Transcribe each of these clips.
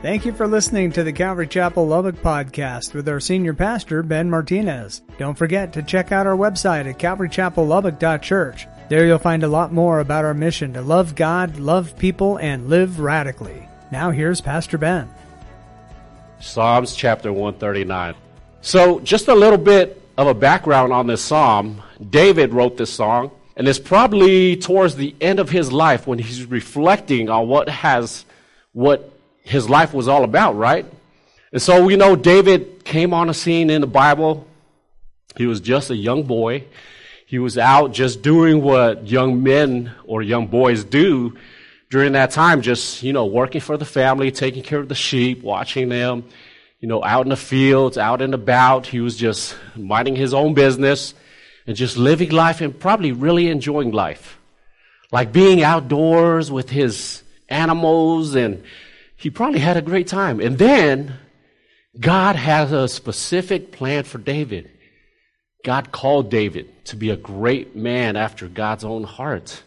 Thank you for listening to the Calvary Chapel Lubbock podcast with our senior pastor, Ben Martinez. Don't forget to check out our website at calvarychapellubbock.church. There you'll find a lot more about our mission to love God, love people, and live radically. Now here's Pastor Ben. Psalms chapter 139. So, just a little bit of a background on this psalm. David wrote this song, and it's probably towards the end of his life when he's reflecting on what has, what his life was all about, right? And so we know David came on a scene in the Bible. He was just a young boy. He was out just doing what young men or young boys do during that time, just, you know, working for the family, taking care of the sheep, watching them, you know, out in the fields, out and about. He was just minding his own business and just living life and probably really enjoying life. Like being outdoors with his animals and he probably had a great time. And then God has a specific plan for David. God called David to be a great man after God's own heart.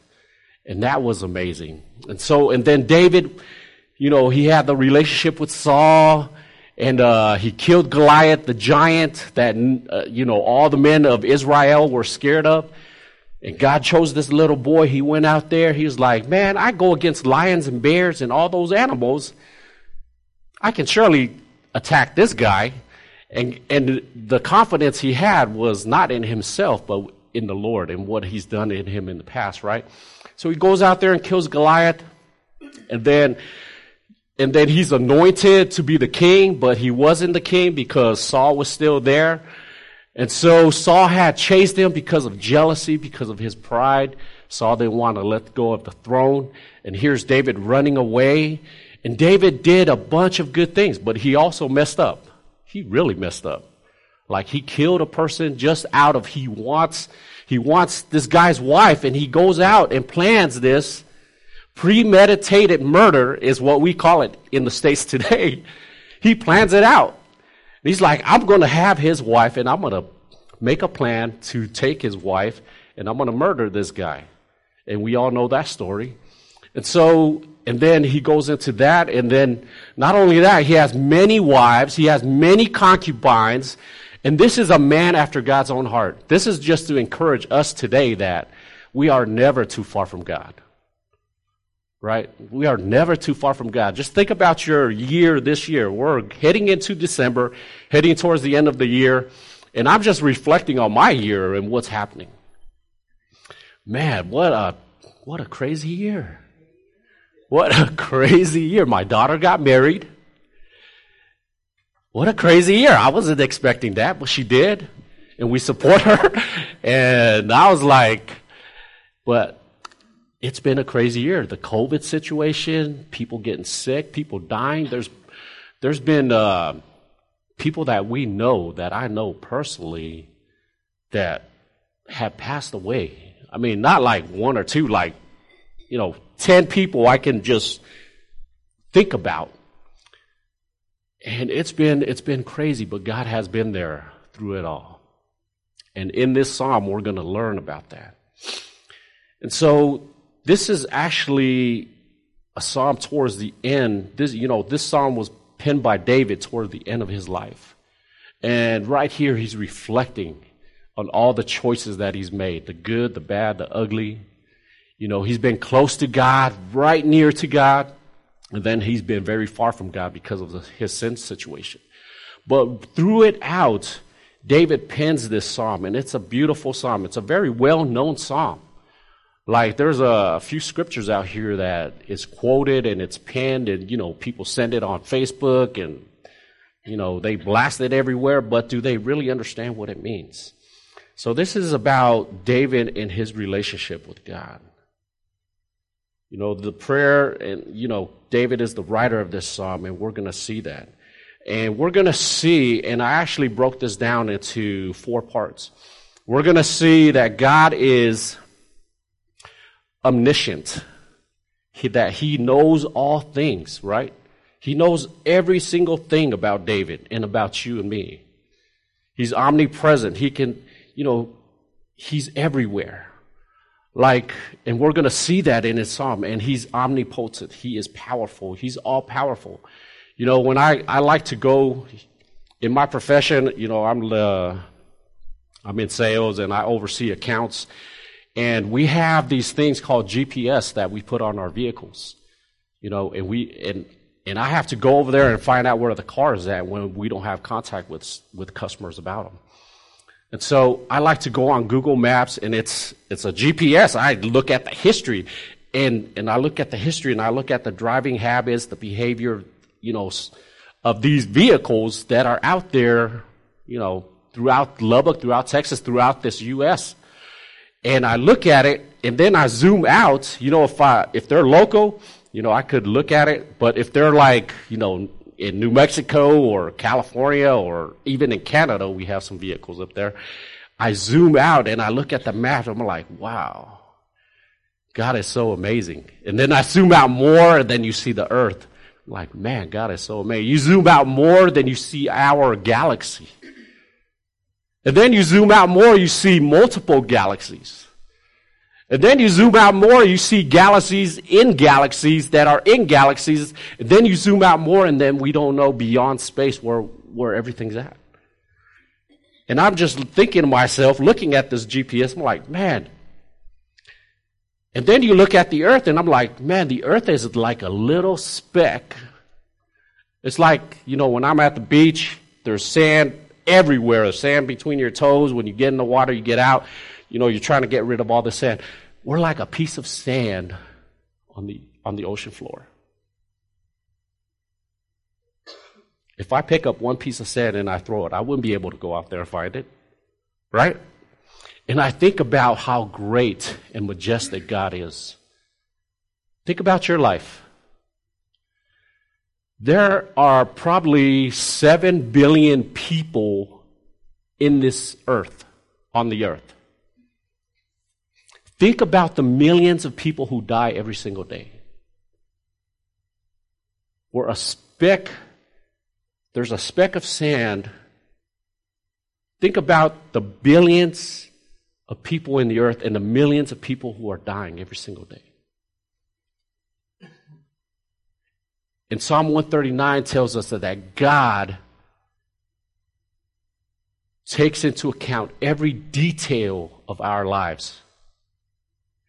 And that was amazing. And so, and then David, you know, he had the relationship with Saul and uh, he killed Goliath, the giant that, uh, you know, all the men of Israel were scared of. And God chose this little boy. He went out there. He was like, man, I go against lions and bears and all those animals. I can surely attack this guy. And, and the confidence he had was not in himself, but in the Lord and what he's done in him in the past, right? So he goes out there and kills Goliath. And then, and then he's anointed to be the king, but he wasn't the king because Saul was still there. And so Saul had chased them because of jealousy, because of his pride. Saul didn't want to let go of the throne. And here's David running away. And David did a bunch of good things, but he also messed up. He really messed up. Like he killed a person just out of he wants he wants this guy's wife and he goes out and plans this premeditated murder is what we call it in the states today. He plans it out. He's like, I'm going to have his wife and I'm going to make a plan to take his wife and I'm going to murder this guy. And we all know that story. And so, and then he goes into that, and then not only that, he has many wives, he has many concubines, and this is a man after God's own heart. This is just to encourage us today that we are never too far from God. Right? We are never too far from God. Just think about your year this year. We're heading into December, heading towards the end of the year, and I'm just reflecting on my year and what's happening. Man, what a what a crazy year. What a crazy year. My daughter got married. What a crazy year. I wasn't expecting that, but she did. And we support her. And I was like, but it's been a crazy year. The COVID situation, people getting sick, people dying. There's, there's been uh, people that we know, that I know personally, that have passed away. I mean, not like one or two, like, you know, 10 people I can just think about. And it's been, it's been crazy, but God has been there through it all. And in this psalm, we're going to learn about that. And so this is actually a psalm towards the end. This, you know, this psalm was penned by David toward the end of his life. And right here, he's reflecting on all the choices that he's made the good, the bad, the ugly, you know, he's been close to God, right near to God, and then he's been very far from God because of the, his sin situation. But through it out, David pens this psalm, and it's a beautiful psalm. It's a very well known psalm. Like, there's a few scriptures out here that is quoted and it's penned, and, you know, people send it on Facebook and, you know, they blast it everywhere, but do they really understand what it means? So, this is about David and his relationship with God. You know, the prayer, and, you know, David is the writer of this psalm, and we're going to see that. And we're going to see, and I actually broke this down into four parts. We're going to see that God is omniscient, he, that He knows all things, right? He knows every single thing about David and about you and me. He's omnipresent. He can, you know, He's everywhere. Like, and we're going to see that in his psalm. And he's omnipotent. He is powerful. He's all powerful. You know, when I, I like to go in my profession, you know, I'm uh, I'm in sales and I oversee accounts, and we have these things called GPS that we put on our vehicles. You know, and we and and I have to go over there and find out where the car is at when we don't have contact with with customers about them. And so I like to go on Google Maps, and it's it's a GPS. I look at the history, and and I look at the history, and I look at the driving habits, the behavior, you know, of these vehicles that are out there, you know, throughout Lubbock, throughout Texas, throughout this U.S. And I look at it, and then I zoom out. You know, if I if they're local, you know, I could look at it. But if they're like, you know, in New Mexico or California or even in Canada, we have some vehicles up there. I zoom out and I look at the map. I'm like, wow, God is so amazing. And then I zoom out more, and then you see the Earth. I'm like, man, God is so amazing. You zoom out more, than you see our galaxy. And then you zoom out more, you see multiple galaxies. And then you zoom out more, you see galaxies in galaxies that are in galaxies. And then you zoom out more, and then we don't know beyond space where, where everything's at. And I'm just thinking to myself, looking at this GPS, I'm like, man. And then you look at the earth, and I'm like, man, the earth is like a little speck. It's like, you know, when I'm at the beach, there's sand everywhere. There's sand between your toes. When you get in the water, you get out. You know, you're trying to get rid of all the sand. We're like a piece of sand on the, on the ocean floor. If I pick up one piece of sand and I throw it, I wouldn't be able to go out there and find it. Right? And I think about how great and majestic God is. Think about your life. There are probably 7 billion people in this earth, on the earth. Think about the millions of people who die every single day. We're a speck, there's a speck of sand. Think about the billions of people in the earth and the millions of people who are dying every single day. And Psalm 139 tells us that, God takes into account every detail of our lives.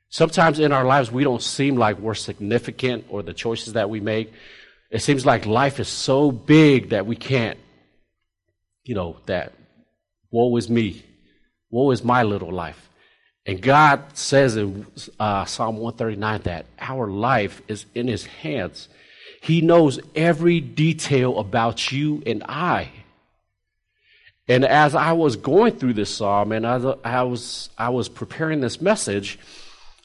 Sometimes in our lives, we don't seem like we're significant or the choices that we make. It seems like life is so big that we can't, you know, that woe is me. Woe is my little life. And God says in uh, Psalm 139 that our life is in His hands. He knows every detail about you and I. And as I was going through this psalm and as I was, I was preparing this message,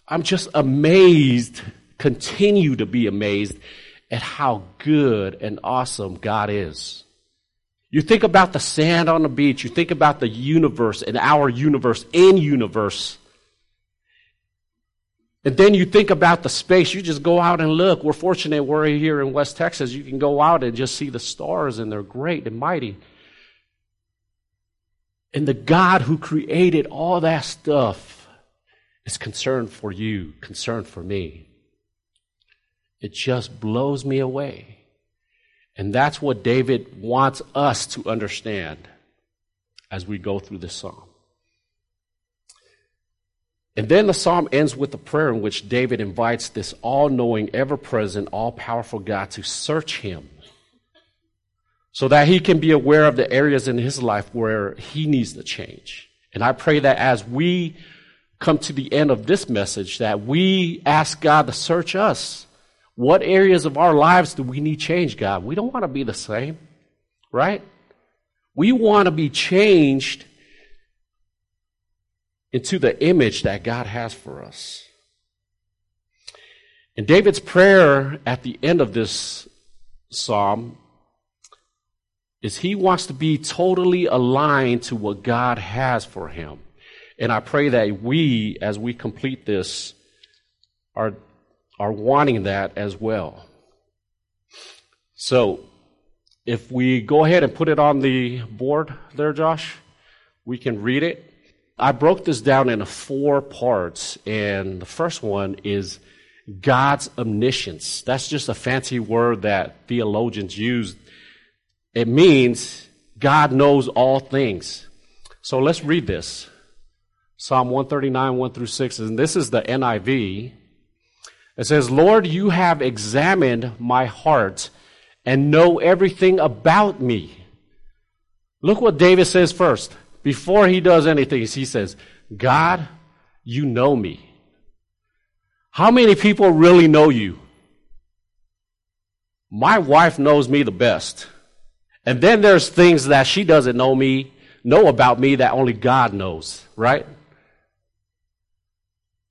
I'm just amazed, continue to be amazed at how good and awesome God is. You think about the sand on the beach, you think about the universe and our universe in universe. And then you think about the space. You just go out and look. We're fortunate we're here in West Texas. You can go out and just see the stars, and they're great and mighty. And the God who created all that stuff is concerned for you, concerned for me. It just blows me away. And that's what David wants us to understand as we go through this psalm. And then the psalm ends with a prayer in which David invites this all knowing, ever present, all powerful God to search him so that he can be aware of the areas in his life where he needs to change. And I pray that as we come to the end of this message, that we ask God to search us. What areas of our lives do we need change, God? We don't want to be the same, right? We want to be changed into the image that God has for us. And David's prayer at the end of this psalm is he wants to be totally aligned to what God has for him. And I pray that we, as we complete this, are, are wanting that as well. So, if we go ahead and put it on the board there, Josh, we can read it. I broke this down into four parts, and the first one is God's omniscience. That's just a fancy word that theologians use. It means God knows all things. So let's read this. Psalm 139, 1 through 6, and this is the NIV. It says, Lord, you have examined my heart and know everything about me. Look what David says first. Before he does anything, he says, God, you know me. How many people really know you? My wife knows me the best. And then there's things that she doesn't know me, know about me that only God knows, right?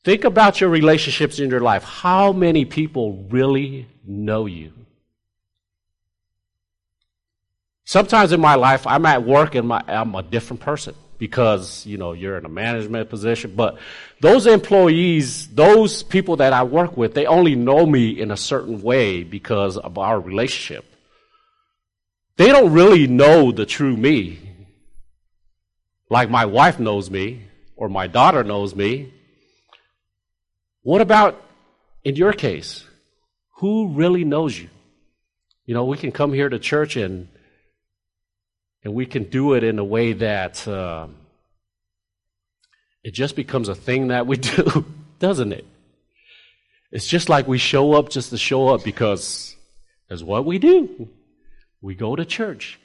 Think about your relationships in your life. How many people really know you? Sometimes in my life, I'm at work and my, I'm a different person because, you know, you're in a management position. But those employees, those people that I work with, they only know me in a certain way because of our relationship. They don't really know the true me. Like my wife knows me or my daughter knows me. What about in your case? Who really knows you? You know, we can come here to church and and we can do it in a way that uh, it just becomes a thing that we do, doesn't it? It's just like we show up just to show up because that's what we do. We go to church.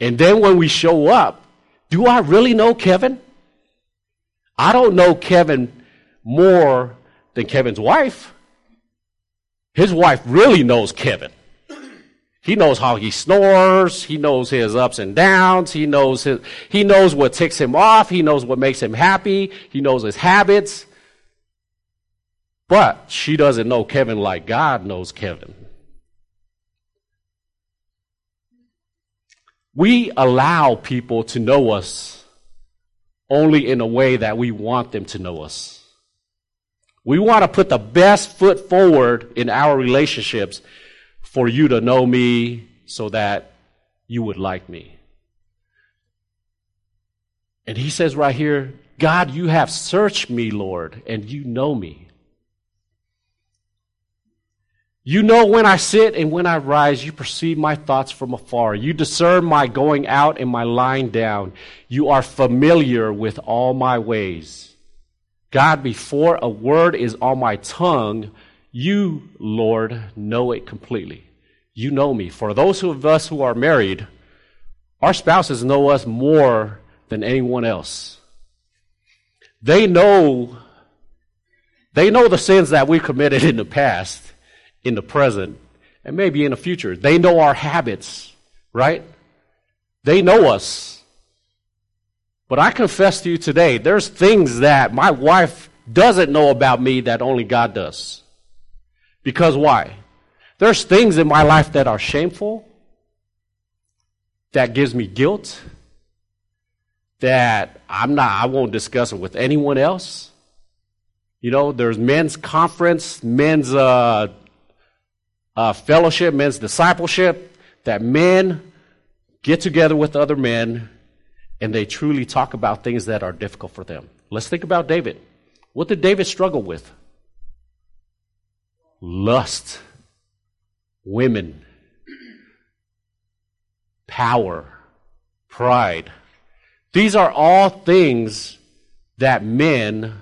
And then when we show up, do I really know Kevin? I don't know Kevin more than Kevin's wife. His wife really knows Kevin. He knows how he snores. He knows his ups and downs. He knows his, he knows what ticks him off. He knows what makes him happy. He knows his habits. But she doesn't know Kevin like God knows Kevin. We allow people to know us only in a way that we want them to know us. We want to put the best foot forward in our relationships for you to know me so that you would like me. And he says right here, God, you have searched me, Lord, and you know me. You know when I sit and when I rise, you perceive my thoughts from afar. You discern my going out and my lying down. You are familiar with all my ways. God, before a word is on my tongue, you, Lord, know it completely. You know me. For those of us who are married, our spouses know us more than anyone else. They know, they know the sins that we committed in the past, in the present, and maybe in the future. They know our habits, right? They know us. But I confess to you today, there's things that my wife doesn't know about me that only God does. Because why? There's things in my life that are shameful, that gives me guilt, that I'm not, I won't discuss it with anyone else. You know, there's men's conference, men's uh, uh, fellowship, men's discipleship, that men get together with other men and they truly talk about things that are difficult for them. Let's think about David. What did David struggle with? Lust, women, power, pride. These are all things that men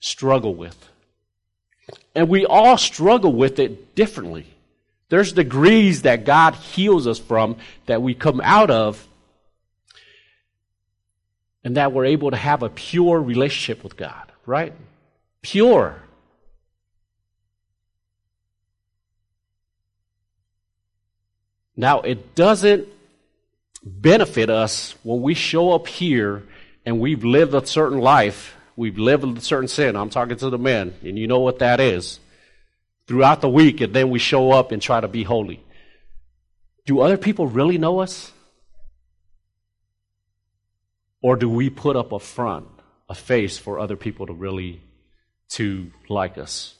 struggle with. And we all struggle with it differently. There's degrees that God heals us from that we come out of and that we're able to have a pure relationship with God, right? Pure. Now, it doesn't benefit us when we show up here and we've lived a certain life, we've lived a certain sin. I'm talking to the men, and you know what that is. Throughout the week, and then we show up and try to be holy. Do other people really know us? Or do we put up a front, a face for other people to really to like us?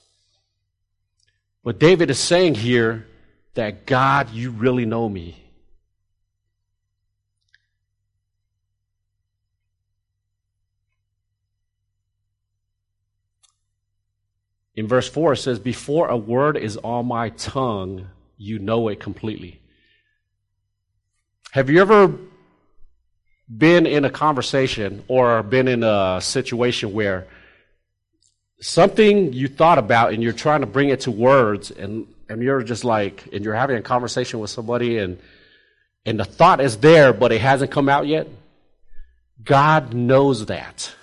What David is saying here that God, you really know me. In verse 4, it says, Before a word is on my tongue, you know it completely. Have you ever been in a conversation or been in a situation where something you thought about and you're trying to bring it to words and, and you're just like, and you're having a conversation with somebody and, and the thought is there, but it hasn't come out yet? God knows that.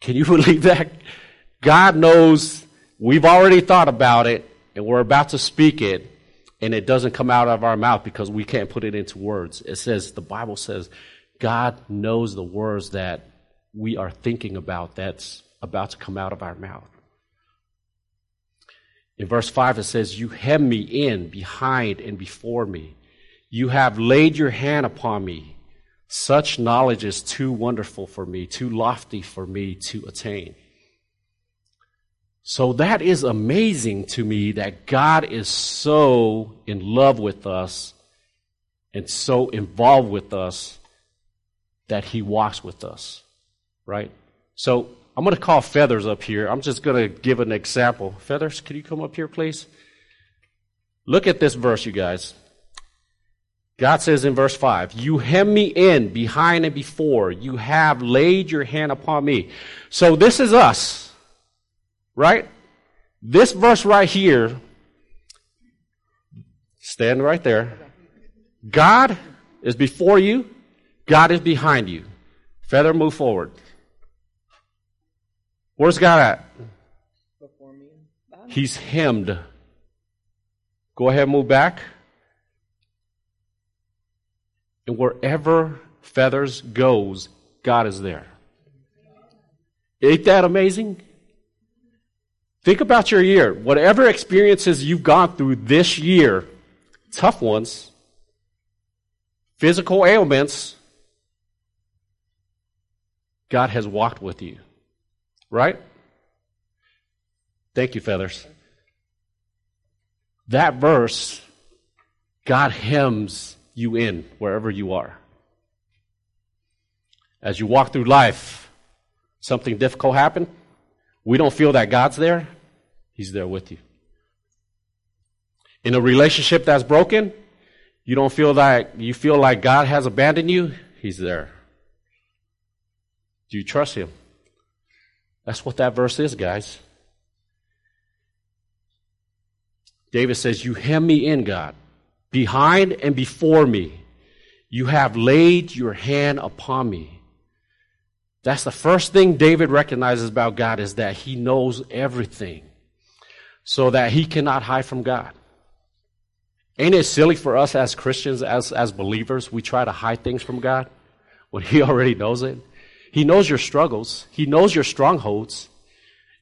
Can you believe that? God knows we've already thought about it and we're about to speak it and it doesn't come out of our mouth because we can't put it into words. It says, the Bible says, God knows the words that we are thinking about that's about to come out of our mouth. In verse 5, it says, You hem me in behind and before me. You have laid your hand upon me. Such knowledge is too wonderful for me, too lofty for me to attain. So that is amazing to me that God is so in love with us and so involved with us that he walks with us, right? So I'm going to call Feathers up here. I'm just going to give an example. Feathers, can you come up here, please? Look at this verse, you guys. God says in verse 5, You hem me in behind and before. You have laid your hand upon me. So this is us. Right? This verse right here, stand right there. God is before you, God is behind you. Feather, move forward. Where's God at? Before me. He's hemmed. Go ahead, move back. And wherever feathers goes, God is there. Ain't that amazing? Think about your year. Whatever experiences you've gone through this year, tough ones, physical ailments, God has walked with you. Right? Thank you, Feathers. That verse, God hems you in wherever you are. As you walk through life, something difficult happened we don't feel that God's there, He's there with you. In a relationship that's broken, you don't feel that you feel like God has abandoned you, He's there. Do you trust Him? That's what that verse is, guys. David says, You hem me in, God, behind and before me. You have laid your hand upon me. That's the first thing David recognizes about God is that he knows everything so that he cannot hide from God. Ain't it silly for us as Christians, as, as believers, we try to hide things from God when he already knows it? He knows your struggles. He knows your strongholds.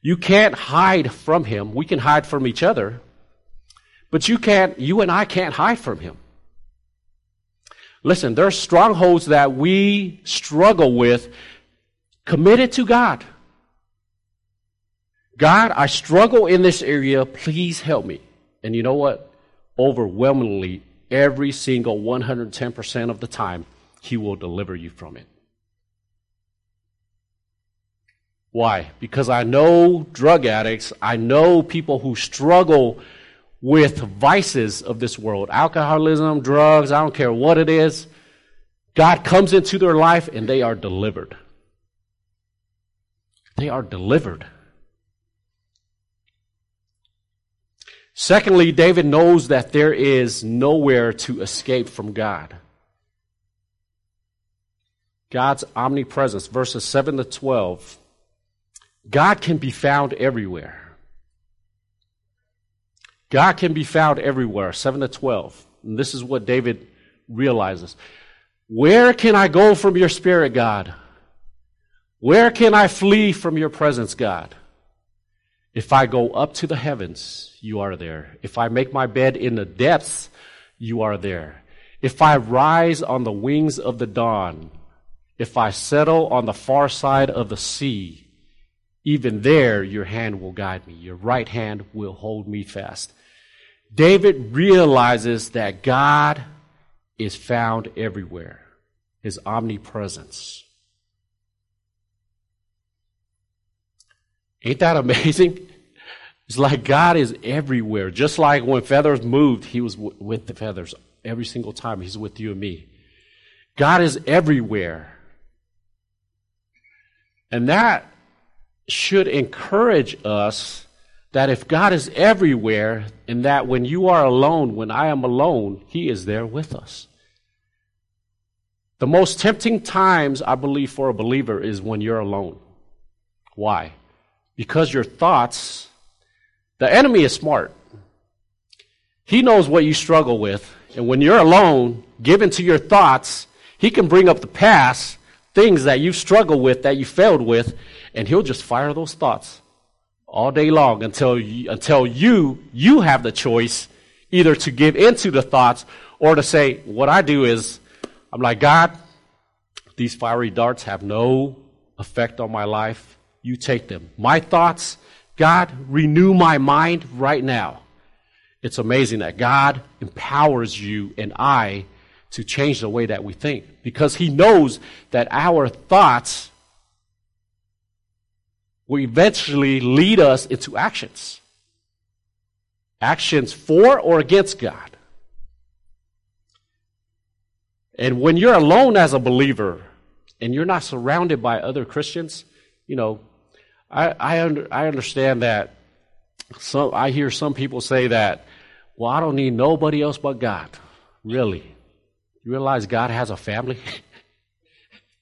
You can't hide from him. We can hide from each other. But you can't, you and I can't hide from him. Listen, there's strongholds that we struggle with committed to God. God, I struggle in this area. Please help me. And you know what? Overwhelmingly, every single 110% of the time, He will deliver you from it. Why? Because I know drug addicts, I know people who struggle with vices of this world alcoholism, drugs, I don't care what it is. God comes into their life and they are delivered. They are delivered. Secondly, David knows that there is nowhere to escape from God. God's omnipresence, verses 7 to 12. God can be found everywhere. God can be found everywhere, 7 to 12. And this is what David realizes. Where can I go from your spirit, God? Where can I flee from your presence, God? If I go up to the heavens, you are there. If I make my bed in the depths, you are there. If I rise on the wings of the dawn, if I settle on the far side of the sea, even there your hand will guide me. Your right hand will hold me fast. David realizes that God is found everywhere. His omnipresence. Ain't that amazing? It's like God is everywhere. Just like when feathers moved, He was w- with the feathers every single time. He's with you and me. God is everywhere. And that should encourage us that if God is everywhere, and that when you are alone, when I am alone, He is there with us. The most tempting times, I believe, for a believer is when you're alone. Why? Because your thoughts the enemy is smart. He knows what you struggle with. And when you're alone, given to your thoughts, he can bring up the past, things that you struggle with, that you failed with, and he'll just fire those thoughts all day long until you, until you, you have the choice either to give into the thoughts or to say, what I do is, I'm like, God, these fiery darts have no effect on my life. You take them. My thoughts, God, renew my mind right now. It's amazing that God empowers you and I to change the way that we think because He knows that our thoughts will eventually lead us into actions. Actions for or against God. And when you're alone as a believer and you're not surrounded by other Christians, you know, I, I, under, I understand that some, I hear some people say that, well, I don't need nobody else but God. Really? You realize God has a family?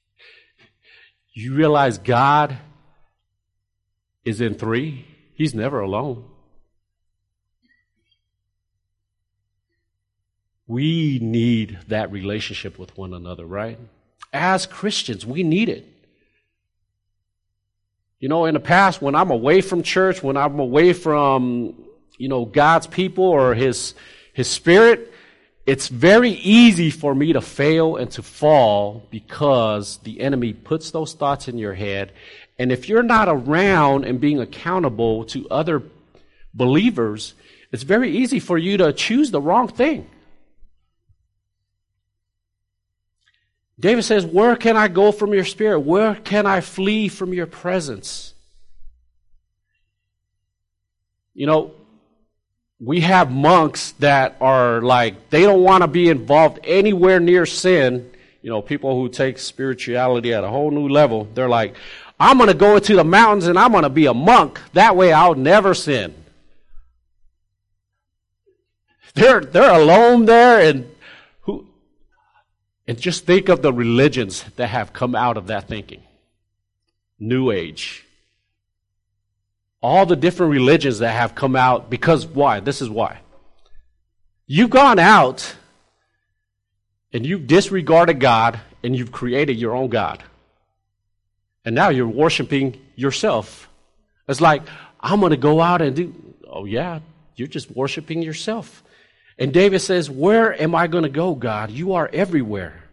you realize God is in three? He's never alone. We need that relationship with one another, right? As Christians, we need it. You know, in the past, when I'm away from church, when I'm away from, you know, God's people or His, His Spirit, it's very easy for me to fail and to fall because the enemy puts those thoughts in your head. And if you're not around and being accountable to other believers, it's very easy for you to choose the wrong thing. David says, Where can I go from your spirit? Where can I flee from your presence? You know, we have monks that are like, they don't want to be involved anywhere near sin. You know, people who take spirituality at a whole new level, they're like, I'm going to go into the mountains and I'm going to be a monk. That way I'll never sin. They're, they're alone there and who, and just think of the religions that have come out of that thinking. New Age. All the different religions that have come out because why? This is why. You've gone out and you've disregarded God and you've created your own God. And now you're worshiping yourself. It's like, I'm going to go out and do, oh yeah, you're just worshiping yourself. And David says, Where am I going to go, God? You are everywhere.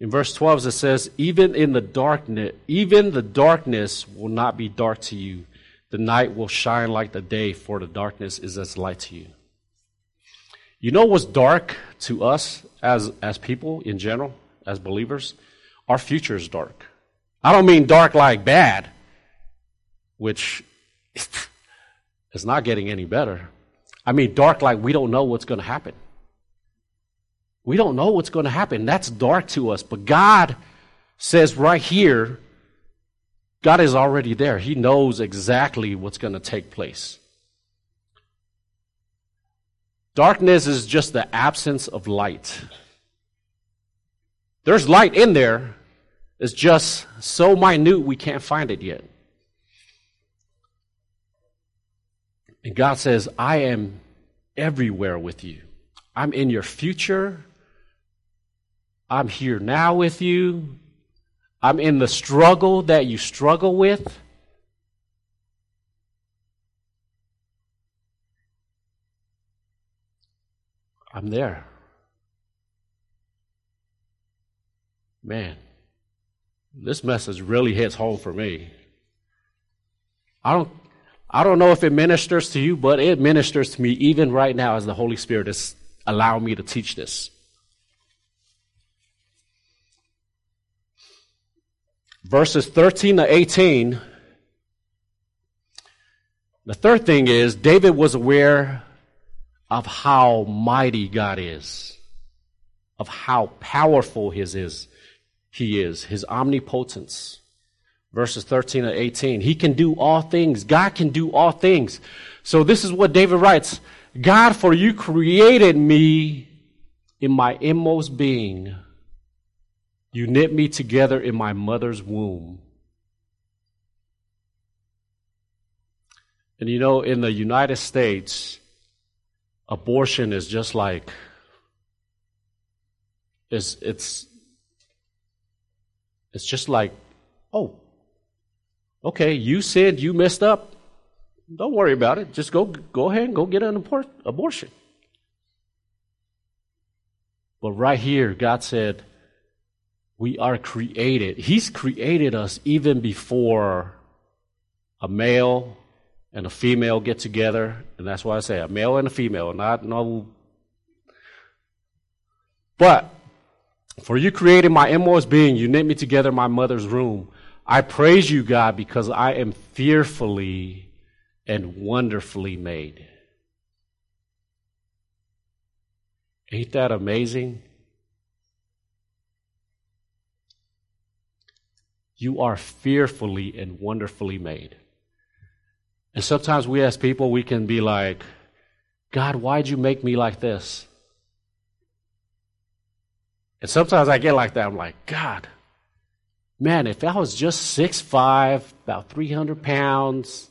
In verse 12 it says, Even in the darkness, even the darkness will not be dark to you. The night will shine like the day, for the darkness is as light to you. You know what's dark to us as, as people in general, as believers? Our future is dark. I don't mean dark like bad, which is not getting any better. I mean dark like we don't know what's going to happen. We don't know what's going to happen. That's dark to us. But God says right here, God is already there. He knows exactly what's going to take place. Darkness is just the absence of light. There's light in there, it's just so minute we can't find it yet. And God says, I am everywhere with you. I'm in your future. I'm here now with you. I'm in the struggle that you struggle with. I'm there. Man. This message really hits home for me. I don't, I don't know if it ministers to you, but it ministers to me even right now as the Holy Spirit is allowing me to teach this. verses 13 to 18, the third thing is David was aware of how mighty God is, of how powerful his is, he is, his omnipotence. Verses 13 and 18. He can do all things. God can do all things. So this is what David writes. God, for you created me in my inmost being. You knit me together in my mother's womb. And you know, in the United States, abortion is just like it's it's it's just like, oh, okay, you said you messed up. Don't worry about it. Just go go ahead and go get an abort- abortion. But right here, God said, we are created. He's created us even before a male and a female get together. And that's why I say a male and a female, not no. But for you created my inmost being, you knit me together in my mother's room. I praise you, God, because I am fearfully and wonderfully made. Ain't that amazing? You are fearfully and wonderfully made. And sometimes we as people, we can be like, God, why'd you make me like this? And sometimes I get like that. I'm like, God, man, if I was just six five, about 300 pounds,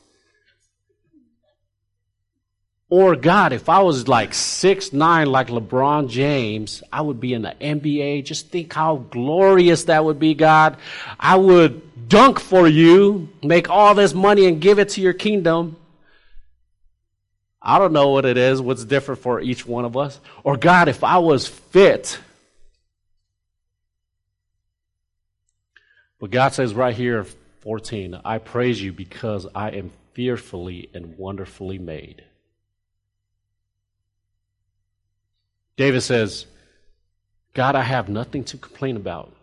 or God, if I was like six nine, like LeBron James, I would be in the NBA. Just think how glorious that would be, God. I would dunk for you, make all this money and give it to your kingdom. I don't know what it is, what's different for each one of us. Or God, if I was fit, But God says right here, 14, I praise you because I am fearfully and wonderfully made. David says, God, I have nothing to complain about.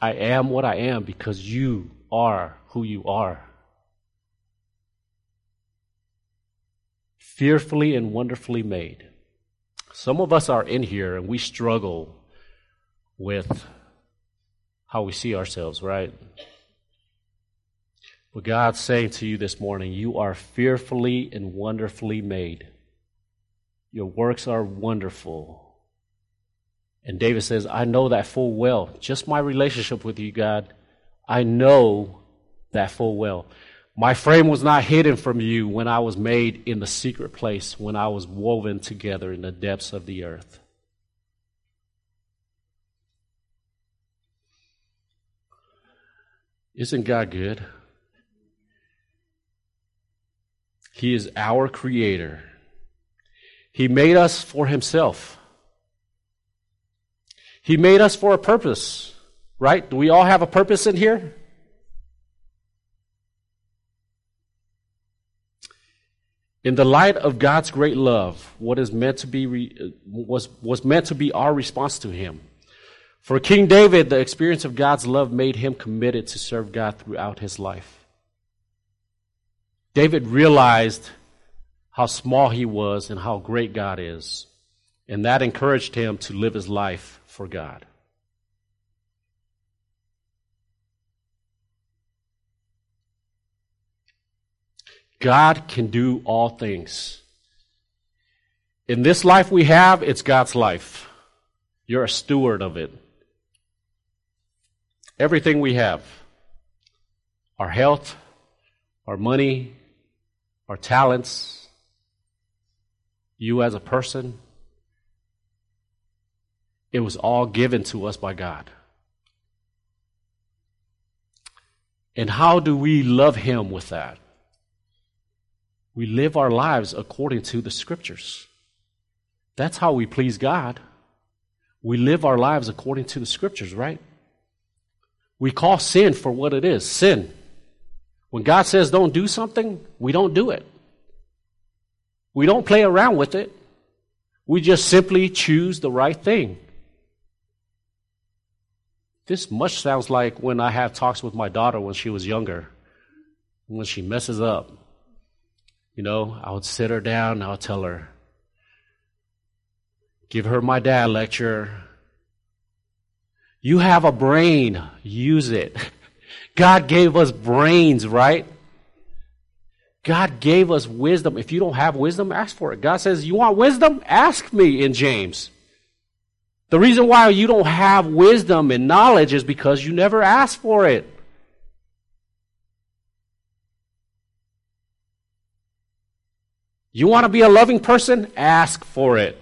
I am what I am because you are who you are. Fearfully and wonderfully made. Some of us are in here and we struggle with how we see ourselves, right? But God's saying to you this morning, you are fearfully and wonderfully made. Your works are wonderful. And David says, I know that full well. Just my relationship with you, God, I know that full well. My frame was not hidden from you when I was made in the secret place, when I was woven together in the depths of the earth. Isn't God good? He is our creator. He made us for himself. He made us for a purpose, right? Do we all have a purpose in here? In the light of God's great love, what is meant to be re, was was meant to be our response to him. For King David, the experience of God's love made him committed to serve God throughout his life. David realized how small he was and how great God is, and that encouraged him to live his life for God. God can do all things. In this life we have, it's God's life. You're a steward of it everything we have our health, our money, our talents, you as a person it was all given to us by God. And how do we love Him with that? We live our lives according to the Scriptures. That's how we please God. We live our lives according to the Scriptures, right? We call sin for what it is sin. When God says don't do something, we don't do it. We don't play around with it. We just simply choose the right thing. This much sounds like when I have talks with my daughter when she was younger, when she messes up. You know, I would sit her down I would tell her, give her my dad lecture. You have a brain, use it. God gave us brains, right? God gave us wisdom. If you don't have wisdom, ask for it. God says, You want wisdom? Ask me in James. The reason why you don't have wisdom and knowledge is because you never asked for it. You want to be a loving person? Ask for it.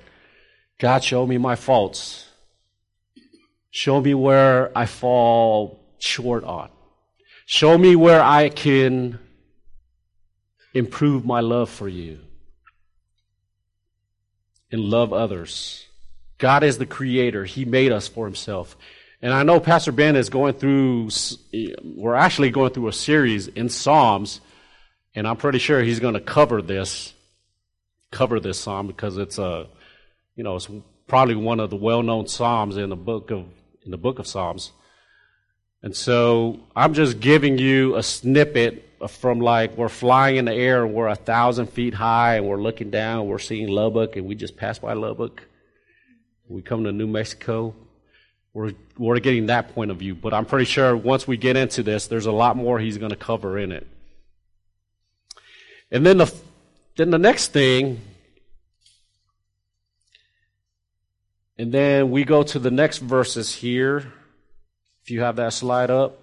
God, show me my faults. Show me where I fall short on. Show me where I can improve my love for you and love others. God is the creator. He made us for himself. And I know Pastor Ben is going through, we're actually going through a series in Psalms, and I'm pretty sure he's going to cover this, cover this psalm because it's a, you know, it's probably one of the well-known psalms in the book of, in the book of Psalms. And so I'm just giving you a snippet from like we're flying in the air and we're a thousand feet high and we're looking down, we're seeing Lubbock and we just passed by Lubbock. We come to New Mexico. We're, we're getting that point of view, but I'm pretty sure once we get into this, there's a lot more he's going to cover in it. And then the, then the next thing, and then we go to the next verses here. If you have that slide up.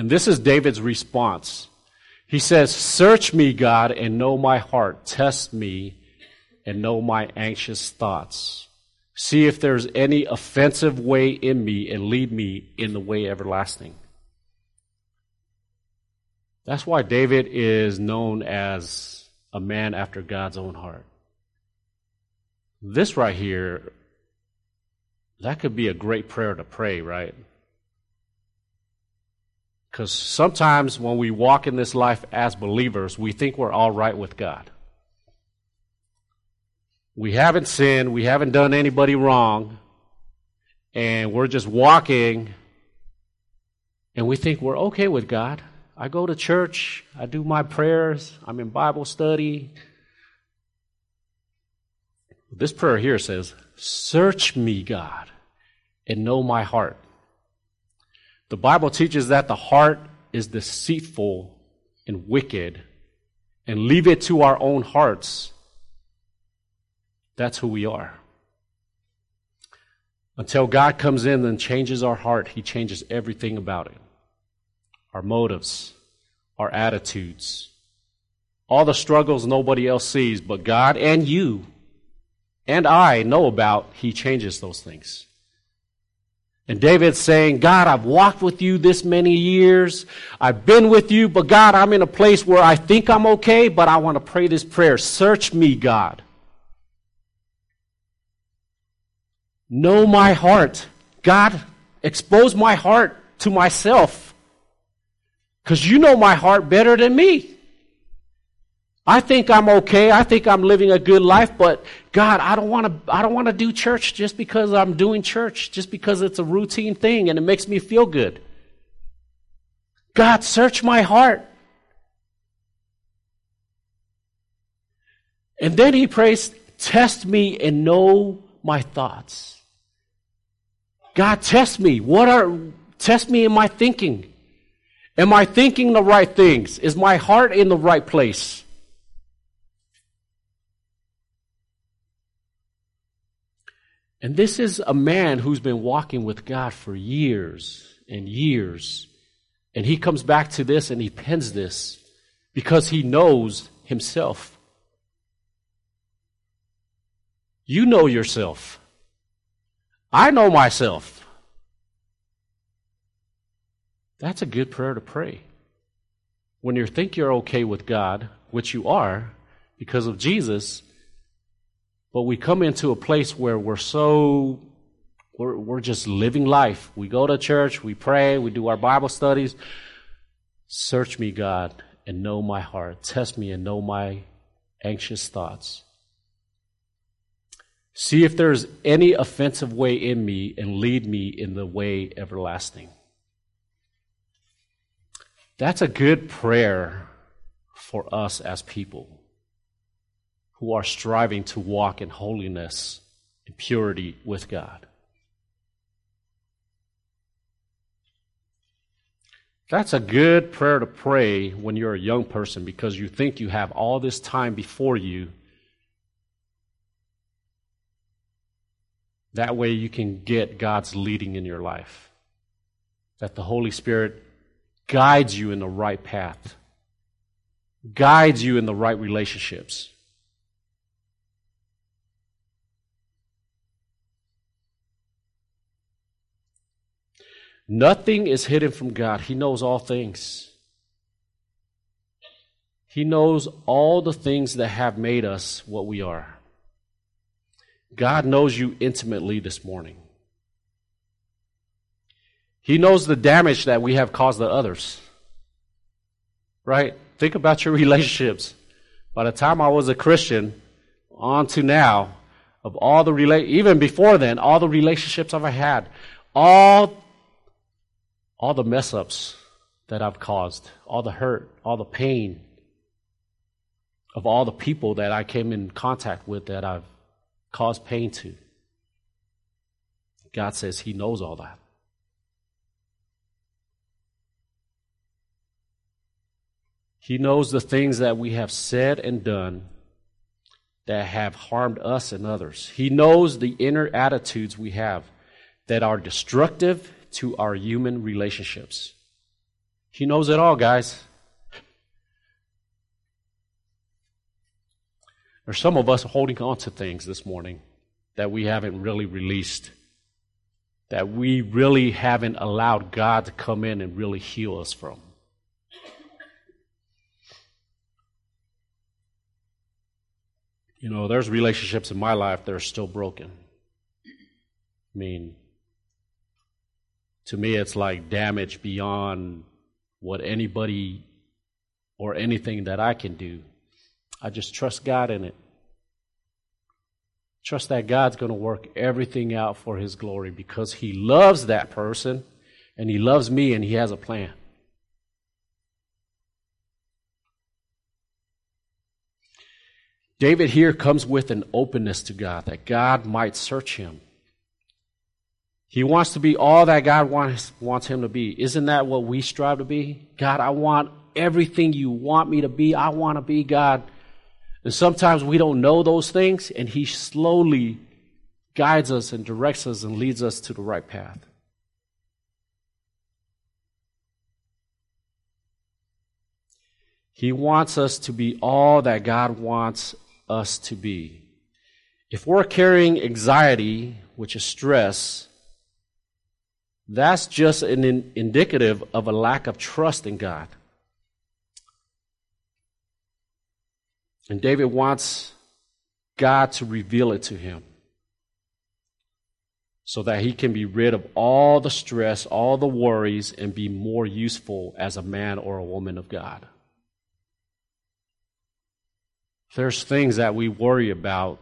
And this is David's response. He says, Search me, God, and know my heart. Test me and know my anxious thoughts. See if there's any offensive way in me and lead me in the way everlasting. That's why David is known as a man after God's own heart. This right here, that could be a great prayer to pray, right? Because sometimes when we walk in this life as believers, we think we're all right with God. We haven't sinned, we haven't done anybody wrong, and we're just walking and we think we're okay with God. I go to church, I do my prayers, I'm in Bible study. This prayer here says, Search me, God, and know my heart. The Bible teaches that the heart is deceitful and wicked, and leave it to our own hearts. That's who we are. Until God comes in and changes our heart, He changes everything about it our motives, our attitudes, all the struggles nobody else sees, but God and you and I know about, He changes those things. And David's saying, God, I've walked with you this many years. I've been with you, but God, I'm in a place where I think I'm okay, but I want to pray this prayer. Search me, God. Know my heart. God, expose my heart to myself. Because you know my heart better than me. I think I'm okay. I think I'm living a good life, but God, I don't want to I don't want to do church just because I'm doing church, just because it's a routine thing and it makes me feel good. God, search my heart. And then he prays, test me and know my thoughts. God, test me. What are test me in my thinking? Am I thinking the right things? Is my heart in the right place? And this is a man who's been walking with God for years and years. And he comes back to this and he pens this because he knows himself. You know yourself. I know myself. That's a good prayer to pray. When you think you're okay with God, which you are because of Jesus, but we come into a place where we're so, we're, we're just living life. We go to church, we pray, we do our Bible studies. Search me, God, and know my heart. Test me and know my anxious thoughts. See if there's any offensive way in me and lead me in the way everlasting. That's a good prayer for us as people who are striving to walk in holiness and purity with God. That's a good prayer to pray when you're a young person because you think you have all this time before you. That way you can get God's leading in your life. That the Holy Spirit guides you in the right path, guides you in the right relationships. Nothing is hidden from God. He knows all things. He knows all the things that have made us what we are. God knows you intimately this morning. He knows the damage that we have caused to others. Right? Think about your relationships. By the time I was a Christian, on to now, of all the relate, even before then, all the relationships I've had, all, all the mess ups that I've caused, all the hurt, all the pain of all the people that I came in contact with that I've caused pain to. God says He knows all that. He knows the things that we have said and done that have harmed us and others. He knows the inner attitudes we have that are destructive to our human relationships. He knows it all, guys. There's some of us holding on to things this morning that we haven't really released, that we really haven't allowed God to come in and really heal us from. You know, there's relationships in my life that are still broken. I mean, to me, it's like damage beyond what anybody or anything that I can do. I just trust God in it. Trust that God's going to work everything out for His glory because He loves that person and He loves me and He has a plan. David here comes with an openness to God, that God might search him. He wants to be all that God wants, wants him to be. Isn't that what we strive to be? God, I want everything you want me to be. I want to be God. And sometimes we don't know those things, and He slowly guides us and directs us and leads us to the right path. He wants us to be all that God wants us to be. If we're carrying anxiety, which is stress, that's just an in indicative of a lack of trust in God. And David wants God to reveal it to him so that he can be rid of all the stress, all the worries, and be more useful as a man or a woman of God. There's things that we worry about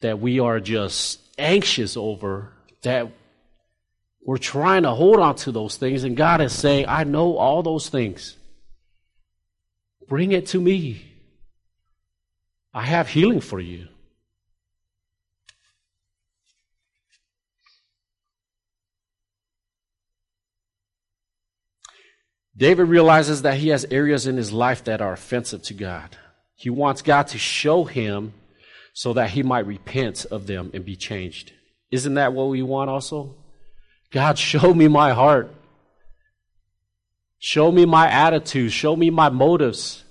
that we are just anxious over, that we're trying to hold on to those things, and God is saying, I know all those things. Bring it to me. I have healing for you. David realizes that he has areas in his life that are offensive to God. He wants God to show him so that he might repent of them and be changed. Isn't that what we want also? God, show me my heart. Show me my attitude. Show me my motives.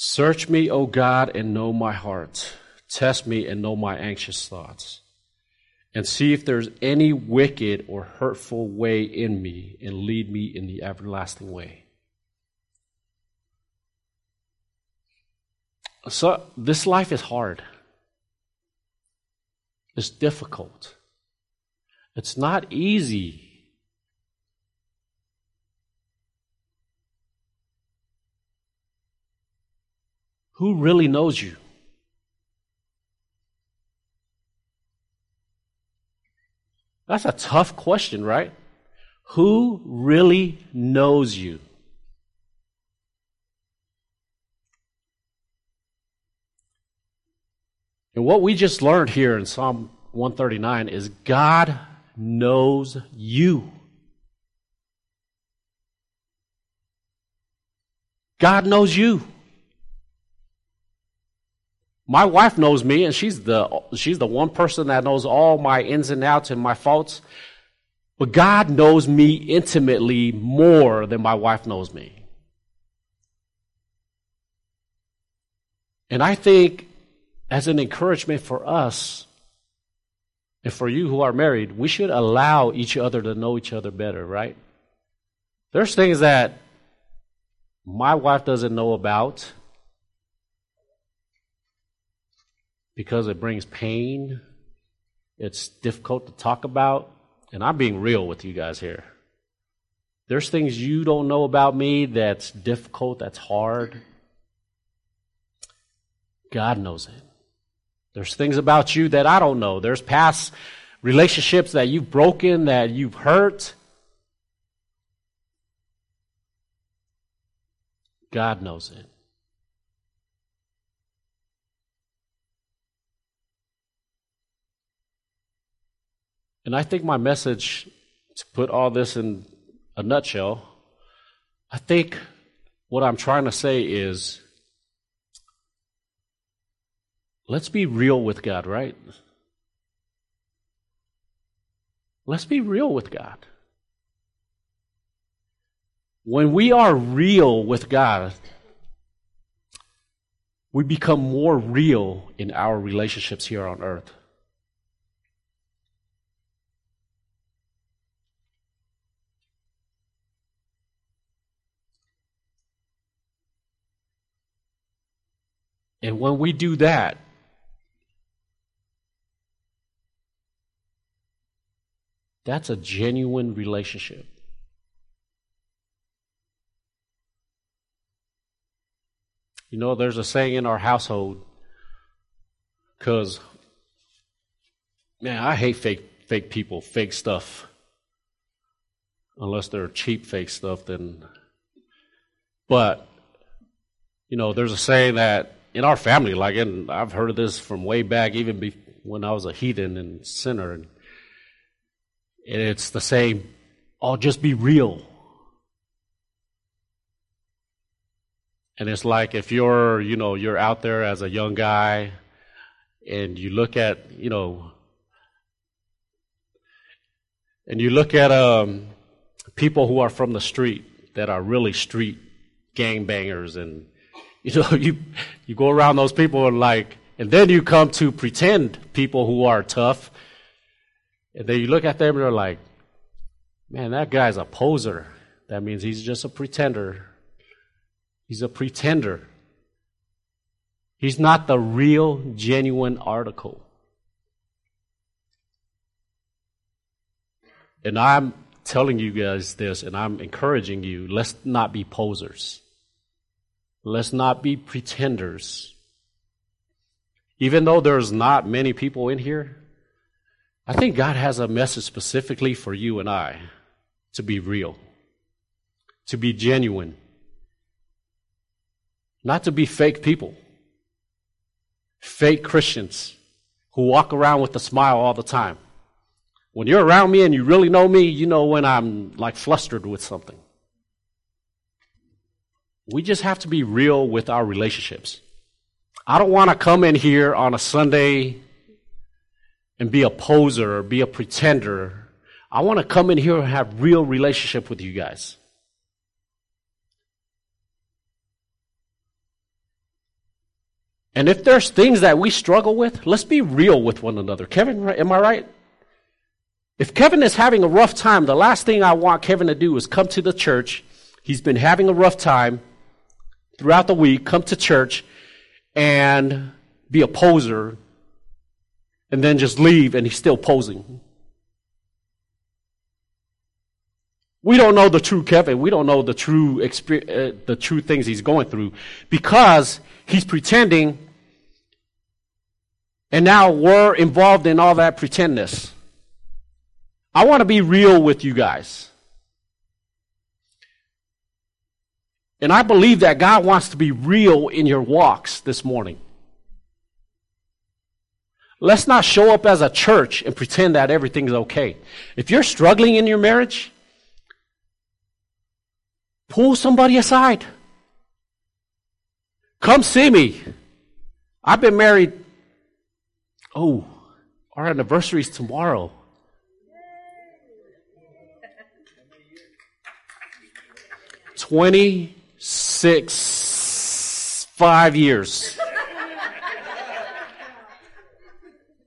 Search me, O God, and know my heart. Test me and know my anxious thoughts. and see if there's any wicked or hurtful way in me and lead me in the everlasting way. So, this life is hard. It's difficult. It's not easy. Who really knows you? That's a tough question, right? Who really knows you? And what we just learned here in Psalm 139 is God knows you. God knows you. My wife knows me, and she's the, she's the one person that knows all my ins and outs and my faults. But God knows me intimately more than my wife knows me. And I think, as an encouragement for us, and for you who are married, we should allow each other to know each other better, right? There's things that my wife doesn't know about because it brings pain. It's difficult to talk about. And I'm being real with you guys here. There's things you don't know about me that's difficult, that's hard. God knows it. There's things about you that I don't know. There's past relationships that you've broken, that you've hurt. God knows it. And I think my message, to put all this in a nutshell, I think what I'm trying to say is let's be real with God, right? Let's be real with God. When we are real with God, we become more real in our relationships here on earth. And when we do that, that's a genuine relationship. You know, there's a saying in our household, because, man, I hate fake, fake people, fake stuff. Unless they're cheap fake stuff, then. But, you know, there's a saying that in our family, like, and I've heard of this from way back, even be, when I was a heathen and sinner, and, and it's the same. Oh, just be real. And it's like if you're, you know, you're out there as a young guy, and you look at, you know, and you look at um, people who are from the street that are really street gangbangers and you know, you, you go around those people and like, and then you come to pretend people who are tough. And then you look at them and they're like, man, that guy's a poser. That means he's just a pretender. He's a pretender. He's not the real, genuine article. And I'm telling you guys this, and I'm encouraging you let's not be posers. Let's not be pretenders. Even though there's not many people in here, I think God has a message specifically for you and I to be real, to be genuine, not to be fake people, fake Christians who walk around with a smile all the time. When you're around me and you really know me, you know when I'm like flustered with something. We just have to be real with our relationships. I don't want to come in here on a Sunday and be a poser or be a pretender. I want to come in here and have real relationship with you guys. And if there's things that we struggle with, let's be real with one another. Kevin, am I right? If Kevin is having a rough time, the last thing I want Kevin to do is come to the church. He's been having a rough time throughout the week, come to church and be a poser and then just leave and he's still posing. We don't know the true Kevin. We don't know the true uh, the true things he's going through because he's pretending and now we're involved in all that pretendness. I want to be real with you guys. And I believe that God wants to be real in your walks this morning. Let's not show up as a church and pretend that everything's okay. If you're struggling in your marriage, pull somebody aside. Come see me. I've been married. Oh, our anniversary is tomorrow. Twenty six, five years.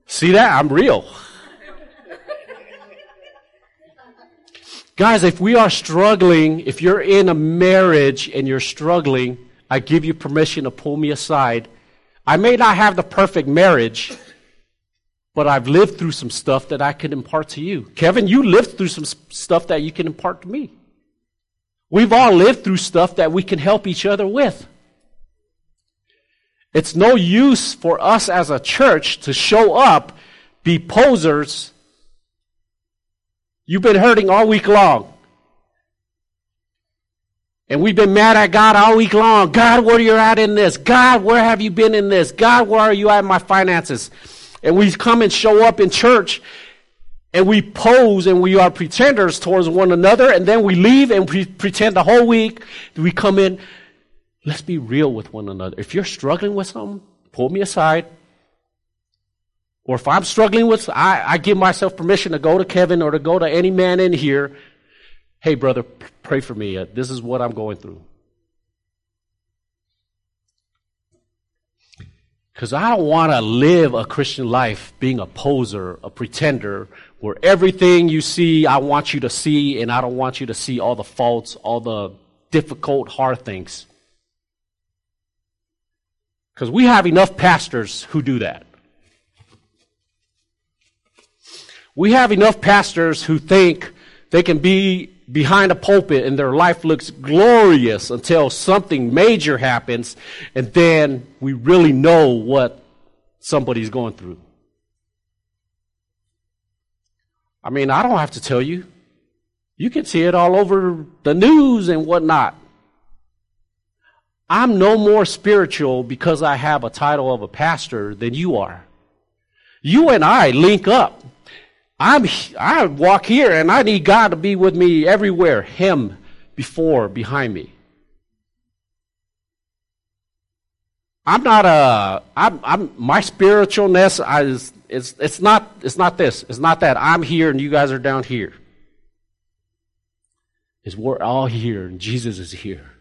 See that? I'm real. Guys, if we are struggling, if you're in a marriage and you're struggling, I give you permission to pull me aside. I may not have the perfect marriage, but I've lived through some stuff that I can impart to you. Kevin, you lived through some stuff that you can impart to me. We've all lived through stuff that we can help each other with. It's no use for us as a church to show up, be posers. You've been hurting all week long. And we've been mad at God all week long. God, where are you at in this? God, where have you been in this? God, where are you at in my finances? And we come and show up in church and we pose and we are pretenders towards one another and then we leave and we pretend the whole week. We come in. Let's be real with one another. If you're struggling with something, pull me aside. Or if I'm struggling with, I, I give myself permission to go to Kevin or to go to any man in here. Hey, brother, pray for me. Uh, this is what I'm going through. Because I don't want to live a Christian life being a poser, a pretender, where everything you see, I want you to see, and I don't want you to see all the faults, all the difficult, hard things. Because we have enough pastors who do that. We have enough pastors who think they can be behind a pulpit and their life looks glorious until something major happens and then we really know what somebody's going through. I mean, I don't have to tell you. You can see it all over the news and whatnot. I'm no more spiritual because I have a title of a pastor than you are. You and I link up. I'm, I walk here and I need God to be with me everywhere. Him before, behind me. I'm not a, I'm, I'm, my spiritualness is, it's, it's not, it's not this. It's not that. I'm here and you guys are down here. It's we're all here and Jesus is here.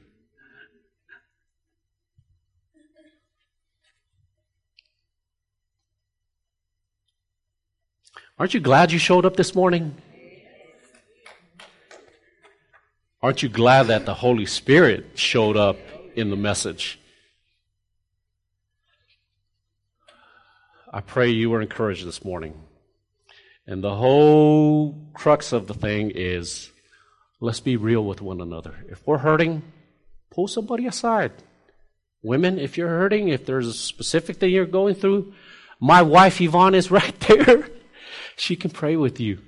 Aren't you glad you showed up this morning? Aren't you glad that the Holy Spirit showed up in the message? I pray you were encouraged this morning. And the whole crux of the thing is let's be real with one another. If we're hurting, pull somebody aside. Women, if you're hurting, if there's a specific thing you're going through, my wife Yvonne is right there. She can pray with you.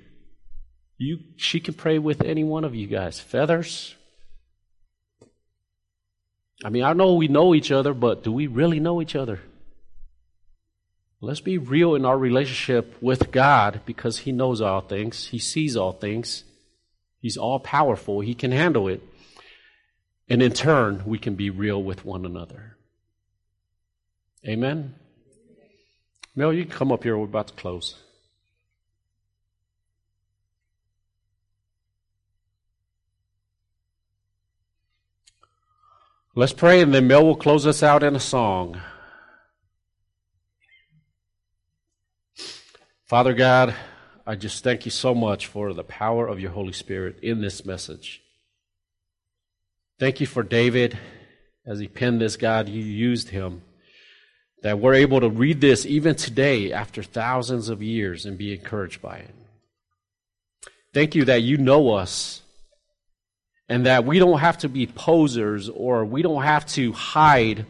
You, she can pray with any one of you guys. Feathers. I mean, I know we know each other, but do we really know each other? Let's be real in our relationship with God because He knows all things. He sees all things. He's all powerful. He can handle it. And in turn, we can be real with one another. Amen? Mel, you can come up here. We're about to close. Let's pray, and then Mel will close us out in a song. Father God, I just thank you so much for the power of your Holy Spirit in this message. Thank you for David as he penned this, God. You used him. That we're able to read this even today after thousands of years and be encouraged by it. Thank you that you know us and that we don't have to be posers or we don't have to hide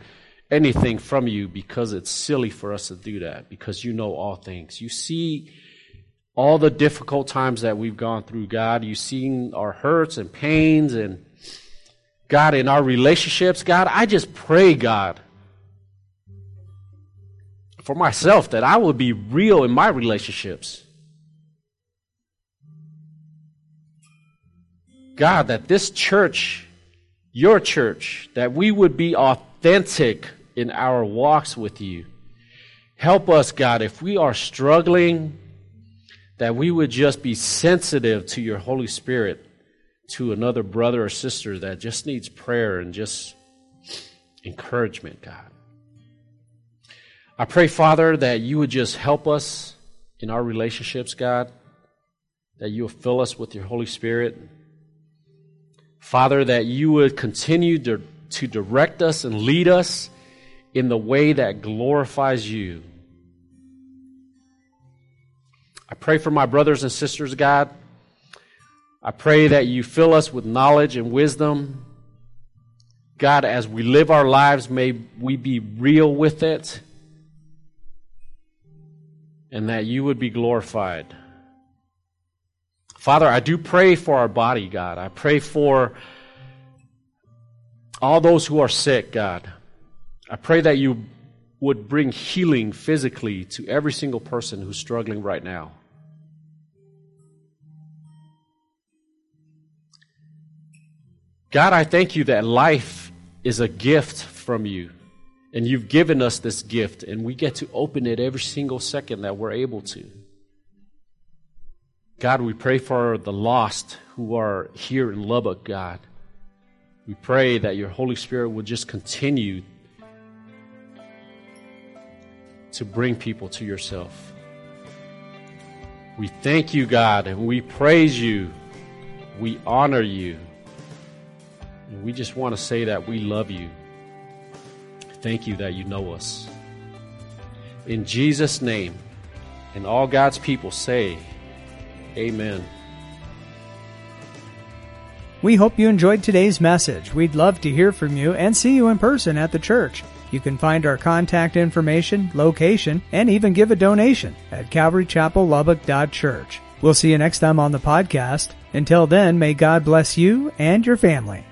anything from you because it's silly for us to do that because you know all things. You see all the difficult times that we've gone through, God. You've seen our hurts and pains and God in our relationships. God, I just pray, God, for myself that I will be real in my relationships. God, that this church, your church, that we would be authentic in our walks with you. Help us, God, if we are struggling, that we would just be sensitive to your Holy Spirit, to another brother or sister that just needs prayer and just encouragement, God. I pray, Father, that you would just help us in our relationships, God, that you will fill us with your Holy Spirit. Father, that you would continue to, to direct us and lead us in the way that glorifies you. I pray for my brothers and sisters, God. I pray that you fill us with knowledge and wisdom. God, as we live our lives, may we be real with it and that you would be glorified. Father, I do pray for our body, God. I pray for all those who are sick, God. I pray that you would bring healing physically to every single person who's struggling right now. God, I thank you that life is a gift from you. And you've given us this gift, and we get to open it every single second that we're able to. God, we pray for the lost who are here in Lubbock, God. We pray that your Holy Spirit will just continue to bring people to yourself. We thank you, God, and we praise you. We honor you. And we just want to say that we love you. Thank you that you know us. In Jesus' name, and all God's people say, Amen. We hope you enjoyed today's message. We'd love to hear from you and see you in person at the church. You can find our contact information, location, and even give a donation at calvarychapellubbock.church. We'll see you next time on the podcast. Until then, may God bless you and your family.